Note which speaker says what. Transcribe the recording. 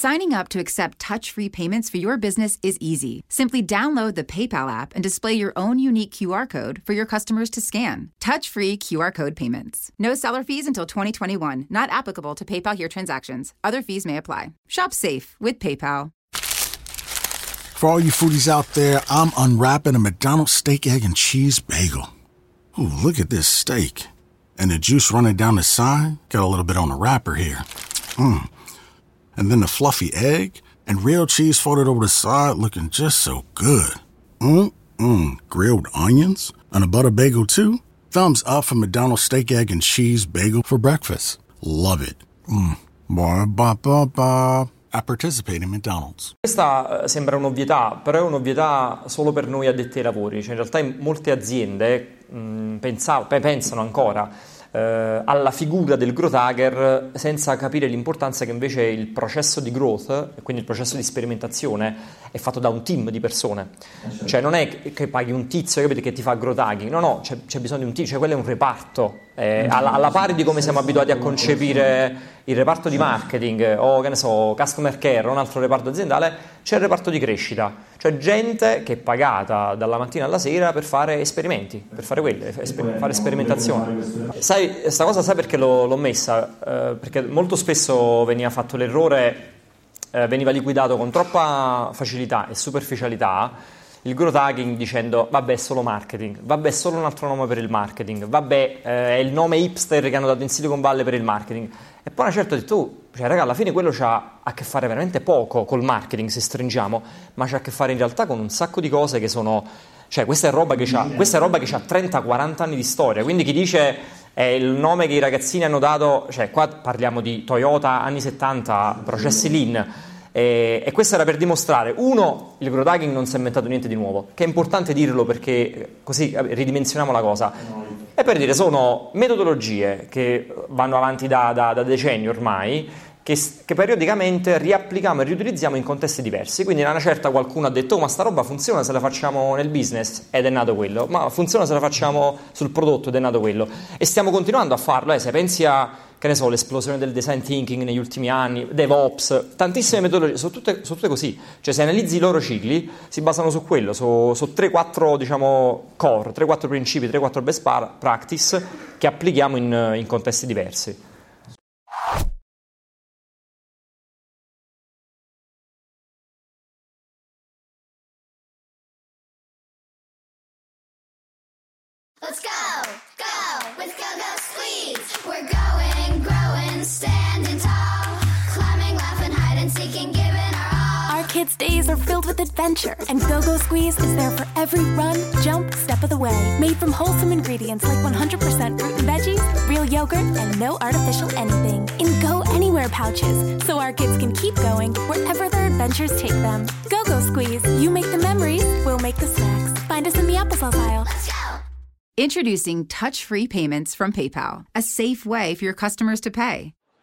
Speaker 1: Signing up to accept touch free payments for your business is easy. Simply download the PayPal app and display your own unique QR code for your customers to scan. Touch free QR code payments. No seller fees until 2021, not applicable to PayPal here transactions. Other fees may apply. Shop safe with PayPal.
Speaker 2: For all you foodies out there, I'm unwrapping a McDonald's steak, egg, and cheese bagel. Ooh, look at this steak. And the juice running down the side. Got a little bit on the wrapper here. Mmm. And then the fluffy egg and real cheese folded over the side looking just so good. Mmm. Grilled onions and a butter bagel too. Thumbs up for McDonald's steak, egg, and cheese bagel for breakfast. Love it. Mmm. Ba ba ba ba. I participate in McDonald's.
Speaker 3: Questa eh, sembra un'ovvietà, però è un'ovvietà solo per noi addetti ai lavori. Cioè, in realtà molte aziende mh, pensa- pe- pensano ancora eh, alla figura del growth hacker senza capire l'importanza che invece il processo di growth, quindi il processo di sperimentazione, è fatto da un team di persone. Cioè non è che- paghi un tizio capite, che ti fa growth hacking, no, no, c'è, c'è bisogno di un team, cioè quello è un reparto. eh, alla, alla pari di come siamo abituati a concepire il reparto di marketing o che ne so, customer care o un altro reparto aziendale, c'è il reparto di crescita, cioè gente che è pagata dalla mattina alla sera per fare esperimenti, per fare quello, esper- fare sperimentazione. Sai, sta cosa sai perché l'ho, l'ho messa? Eh, perché molto spesso veniva fatto l'errore, eh, veniva liquidato con troppa facilità e superficialità il growth hacking dicendo vabbè è solo marketing, vabbè è solo un altro nome per il marketing, vabbè eh, è il nome hipster che hanno dato in Silicon Valley per il marketing. E poi una certa ho detto, oh, cioè raga alla fine quello ha a che fare veramente poco col marketing se stringiamo, ma c'ha a che fare in realtà con un sacco di cose che sono... Cioè questa è roba che ha 30-40 anni di storia, quindi chi dice è il nome che i ragazzini hanno dato, cioè qua parliamo di Toyota anni 70, processi lean, e, e questo era per dimostrare, uno, il growth hacking non si è inventato niente di nuovo, che è importante dirlo perché eh, così eh, ridimensioniamo la cosa. E per dire, sono metodologie che vanno avanti da, da- da decenni ormai, che, che periodicamente riapplichiamo e riutilizziamo in contesti diversi. Quindi, a una certa qualcuno ha detto: "Oh, ma sta roba funziona se la facciamo nel business ed è nato quello, ma funziona se la facciamo sul prodotto ed è nato quello. E stiamo continuando a farlo. eh. Se pensi a che ne so, l'esplosione del design thinking negli ultimi anni, DevOps, tantissime metodologie, sono tutte, sono tutte così. Cioè, se analizzi i loro cicli, si basano su quello, su, su 3-4 diciamo, core, 3-4 principi, 3-4 best practice che applichiamo in, in contesti diversi.
Speaker 4: Let's go, go with Go Go Squeeze. We're going,
Speaker 5: Our kids' days are filled with adventure, and Go Go Squeeze is there for every run, jump, step of the way. Made from wholesome ingredients like 100% fruit and veggies, real yogurt, and no artificial anything. In Go Anywhere pouches, so our kids can keep going wherever their adventures take them. Go Go Squeeze, you make the memories, we'll make the snacks. Find us in the applesauce aisle.
Speaker 4: Let's go.
Speaker 1: Introducing touch free payments from PayPal, a safe way for your customers to pay.